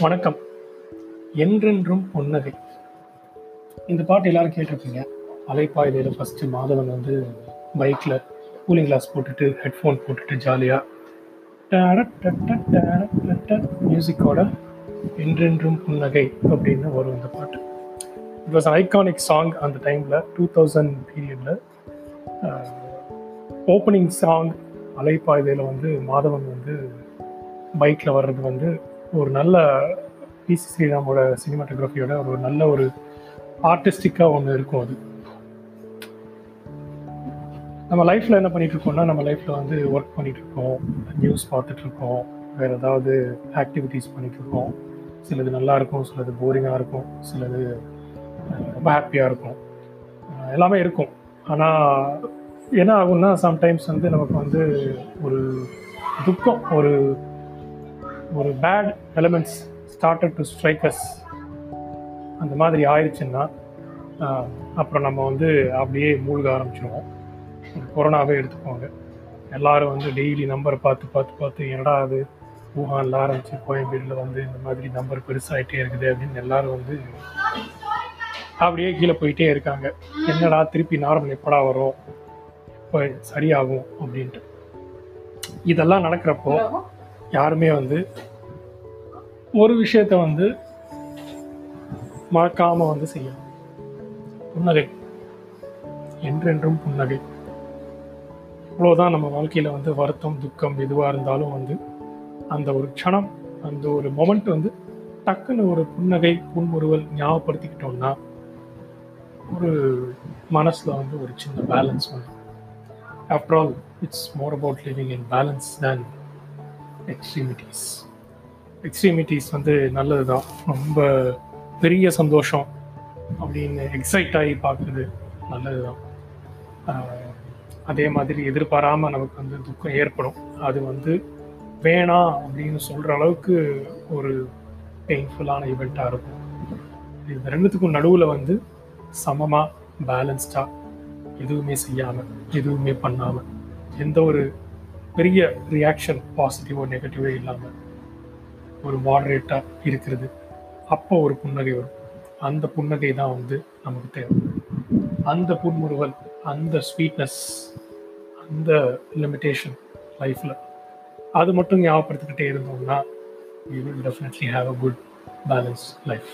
வணக்கம். என்றென்றும் புன்னகை. இந்த பாட்டு எல்லாரும் கேட்டிருப்பீங்க. அலைப்பாய்தையில் ஃபஸ்ட்டு மாதவன் வந்து பைக்கில் கூலிங் கிளாஸ் போட்டுட்டு ஹெட்ஃபோன் போட்டுட்டு ஜாலியாக மியூசிக்கோட என்றென்றும் புன்னகை அப்படின்னு வரும் இந்த பாட்டு இட் வாஸ் ஐகானிக் சாங் அந்த டைமில் டூ தௌசண்ட் பீரியடில் ஓப்பனிங் சாங் அலைப்பாய்தையில் வந்து மாதவன் வந்து பைக்கில் வர்றது வந்து ஒரு நல்ல பிசி ஸ்ரீராமோட சினிமாட்டோகிராஃபியோட ஒரு நல்ல ஒரு ஆர்டிஸ்டிக்காக ஒன்று இருக்கும் அது. நம்ம லைஃப்பில் என்ன பண்ணிட்டு இருக்கோம்னா நம்ம லைஃப்பில் வந்து ஒர்க் பண்ணிட்டு இருக்கோம் நியூஸ் பார்த்துட்டு இருக்கோம் வேறு ஏதாவது ஆக்டிவிட்டீஸ் பண்ணிட்டு இருக்கோம் சிலது நல்லா இருக்கும் சிலது போரிங்காக இருக்கும் சிலது ரொம்ப ஹாப்பியாக இருக்கும். எல்லாமே இருக்கும். ஆனால் என்ன ஆகும்னா சம்டைம்ஸ் வந்து நமக்கு வந்து ஒரு துக்கம் ஒரு ஒரு bad elements started to strikes அந்த மாதிரி ஆயிடுச்சுன்னா அப்புறம் நம்ம வந்து அப்படியே மூழ்க ஆரம்பிச்சிடுவோம் கொரோனாவே எடுத்துக்கோங்க. எல்லாரும் வந்து டெய்லி நம்பரை பார்த்து பார்த்து பார்த்து என்னடா அது ஊஹான்ல ஆரம்பிச்சு கோயம்பேடில் வந்து இந்த மாதிரி நம்பர் பெருசாகிட்டே இருக்குது அப்படின்னு எல்லாரும் வந்து அப்படியே கீழே போயிட்டே இருக்காங்க. என்னடா திருப்பி நார்மல் எப்படா வரும்? இப்போ சரியாகும் அப்படின்ட்டு. இதெல்லாம் நடக்கிறப்போ யாருமே வந்து ஒரு விஷயத்த வந்து மறக்காம வந்து செய்யும் புன்னகை. என்றென்றும் புன்னகை. இவ்வளோதான் நம்ம வாழ்க்கையில் வந்து வருத்தம் துக்கம் எதுவாக இருந்தாலும் வந்து அந்த ஒரு க்ஷணம் அந்த ஒரு மொமெண்ட் வந்து டக்குன்னு ஒரு புன்னகை புன்முறுவல் ஞாபகப்படுத்திக்கிட்டோம்னா ஒரு மனசில் வந்து ஒரு சின்ன பேலன்ஸ் வந்து after all it's more about living in balance than extremities extremities வந்து நல்லது தான் ரொம்ப பெரிய சந்தோஷம் அப்படின்னு எக்ஸைட் ஆகி பார்க்குறது நல்லது தான் அதே மாதிரி எதிர்பாராமல் நமக்கு வந்து துக்கம் ஏற்படும். அது வந்து வேணாம் அப்படின்னு சொல்கிற அளவுக்கு ஒரு பெயின்ஃபுல்லான ஈவெண்ட்டாக இருக்கும். இந்த ரெண்டுத்துக்கும் நடுவில் வந்து சமமாக பேலன்ஸ்டாக எதுவுமே செய்யாமல் எதுவுமே பண்ணாமல் எந்த ஒரு பெரிய ரியாக்ஷன் பாசிட்டிவோ நெகட்டிவோ இல்லாமல் ஒரு மாடரேட்டாக இருக்கிறது. அப்போ ஒரு புன்னகை வரும். அந்த புன்னகை தான் வந்து நமக்கு தேவை. அந்த புன்முறுவல் அந்த ஸ்வீட்னஸ் அந்த லிமிட்டேஷன் லைஃப்பில் அது மட்டும் ஞாபகப்படுத்திக்கிட்டே இருந்தோம்னா we will definitely have a good balance life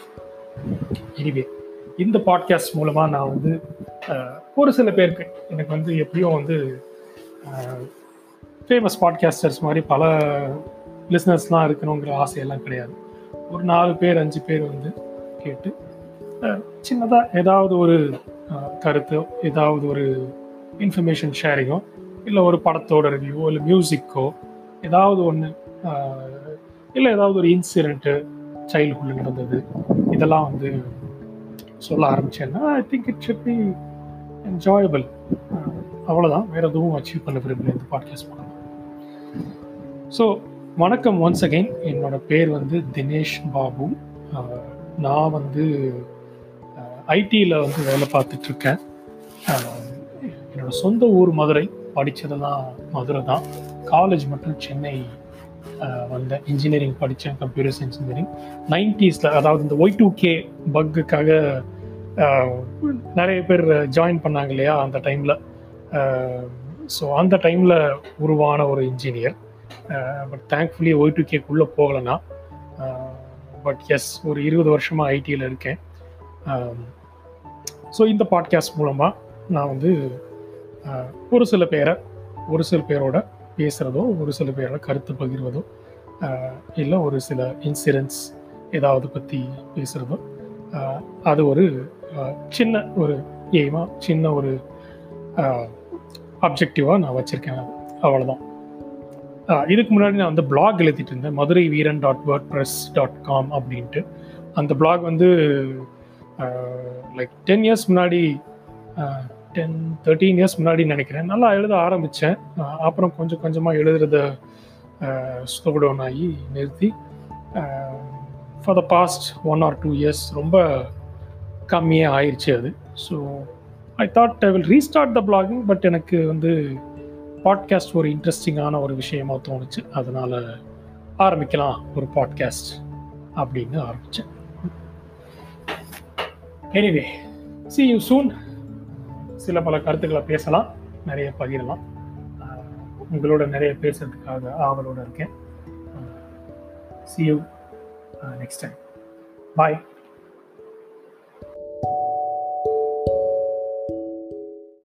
anyway இந்த பாட்காஸ்ட் மூலமாக நான் வந்து ஒரு சில பேருக்கு எனக்கு வந்து எப்படியும் வந்து ஃபேமஸ் பாட்காஸ்டர்ஸ் மாதிரி பல லிஸ்னர்ஸ்லாம் இருக்கணுங்கிற ஆசையெல்லாம் கிடையாது. ஒரு நாலு பேர் அஞ்சு பேர் வந்து கேட்டு சின்னதாக ஏதாவது ஒரு கருத்தோ ஏதாவது ஒரு இன்ஃபர்மேஷன் ஷேரிங்கோ இல்லை ஒரு படத்தோட ரிவ்யூவோ இல்லை மியூசிக்கோ ஏதாவது ஒன்று இல்லை ஏதாவது ஒரு இன்சிடெண்ட்டு சைல்டுஹுட்டில் நடந்தது இதெல்லாம் வந்து சொல்ல ஆரம்பித்தேன்னா I think it should be enjoyable அவ்வளோதான் வேறு எதுவும் அச்சீவ் பண்ண விரும்பல இந்த பாட்காஸ்ட் மூலமாக ஸோ வணக்கம் ஒன்ஸ் அகெயின் என்னோட பேர் வந்து தினேஷ் பாபு. நான் வந்து ஐடியில் வந்து வேலை பார்த்துட்ருக்கேன். என்னோடய சொந்த ஊர் மதுரை. படித்ததெல்லாம் மதுரை தான். காலேஜ் மட்டும் சென்னை வந்த வந்தேன். இன்ஜினியரிங் படித்தேன் கம்ப்யூட்டர் சயின்ஸ் இன்ஜினியரிங் நைன்டிஸில் அதாவது இந்த ஒய் டூ கே பக்குக்காக நிறைய பேர் ஜாயின் பண்ணாங்க இல்லையா அந்த டைமில் ஸோ அந்த டைமில் உருவான ஒரு engineer but thankfully Y two கேக்குள்ளே போகலைன்னா பட் எஸ் ஒரு இருபது வருஷமாக ஐடியில் இருக்கேன். ஸோ இந்த பாட்காஸ்ட் மூலமாக நான் வந்து ஒரு சில பேரை ஒரு சில பேரோட பேசுகிறதோ ஒரு சில பேரோட கருத்து பகிர்வதோ இல்லை ஒரு சில இன்சூரன்ஸ் ஏதாவது பற்றி பேசுகிறதோ அது ஒரு சின்ன ஒரு எய்மாக சின்ன ஒரு அப்ஜெக்டிவாக நான் வச்சுருக்கேன். அவ்வளோதான் இதுக்கு முன்னாடி நான் வந்து பிளாக் எழுதிட்டு இருந்தேன் Madurai Veeran dot WordPress dot com அப்படின்ட்டு. அந்த பிளாக் வந்து லைக் டென் இயர்ஸ் முன்னாடி டென் தேர்ட்டீன் இயர்ஸ் முன்னாடி நினைக்கிறேன். நல்லா எழுத ஆரம்பித்தேன் அப்புறம் கொஞ்சம் கொஞ்சமாக எழுதுறத ஸ்லோடவுன் ஆகி நிறுத்தி for the past one or two years ரொம்ப கம்மியாக ஆயிடுச்சு அது. So I thought I will restart the blogging but எனக்கு வந்து பாட்காஸ்ட் ஒரு இன்ட்ரெஸ்டிங்கான ஒரு விஷயமா தோணுச்சு. அதனால் ஆரம்பிக்கலாம் ஒரு பாட்காஸ்ட் அப்படின்னு ஆரம்பித்தேன் எனிவே சி யூ சூன் சில பல கருத்துக்களை பேசலாம் நிறைய பகிரலாம். உங்களோட நிறைய பேசுறதுக்காக ஆவலோடு இருக்கேன். See you next time bye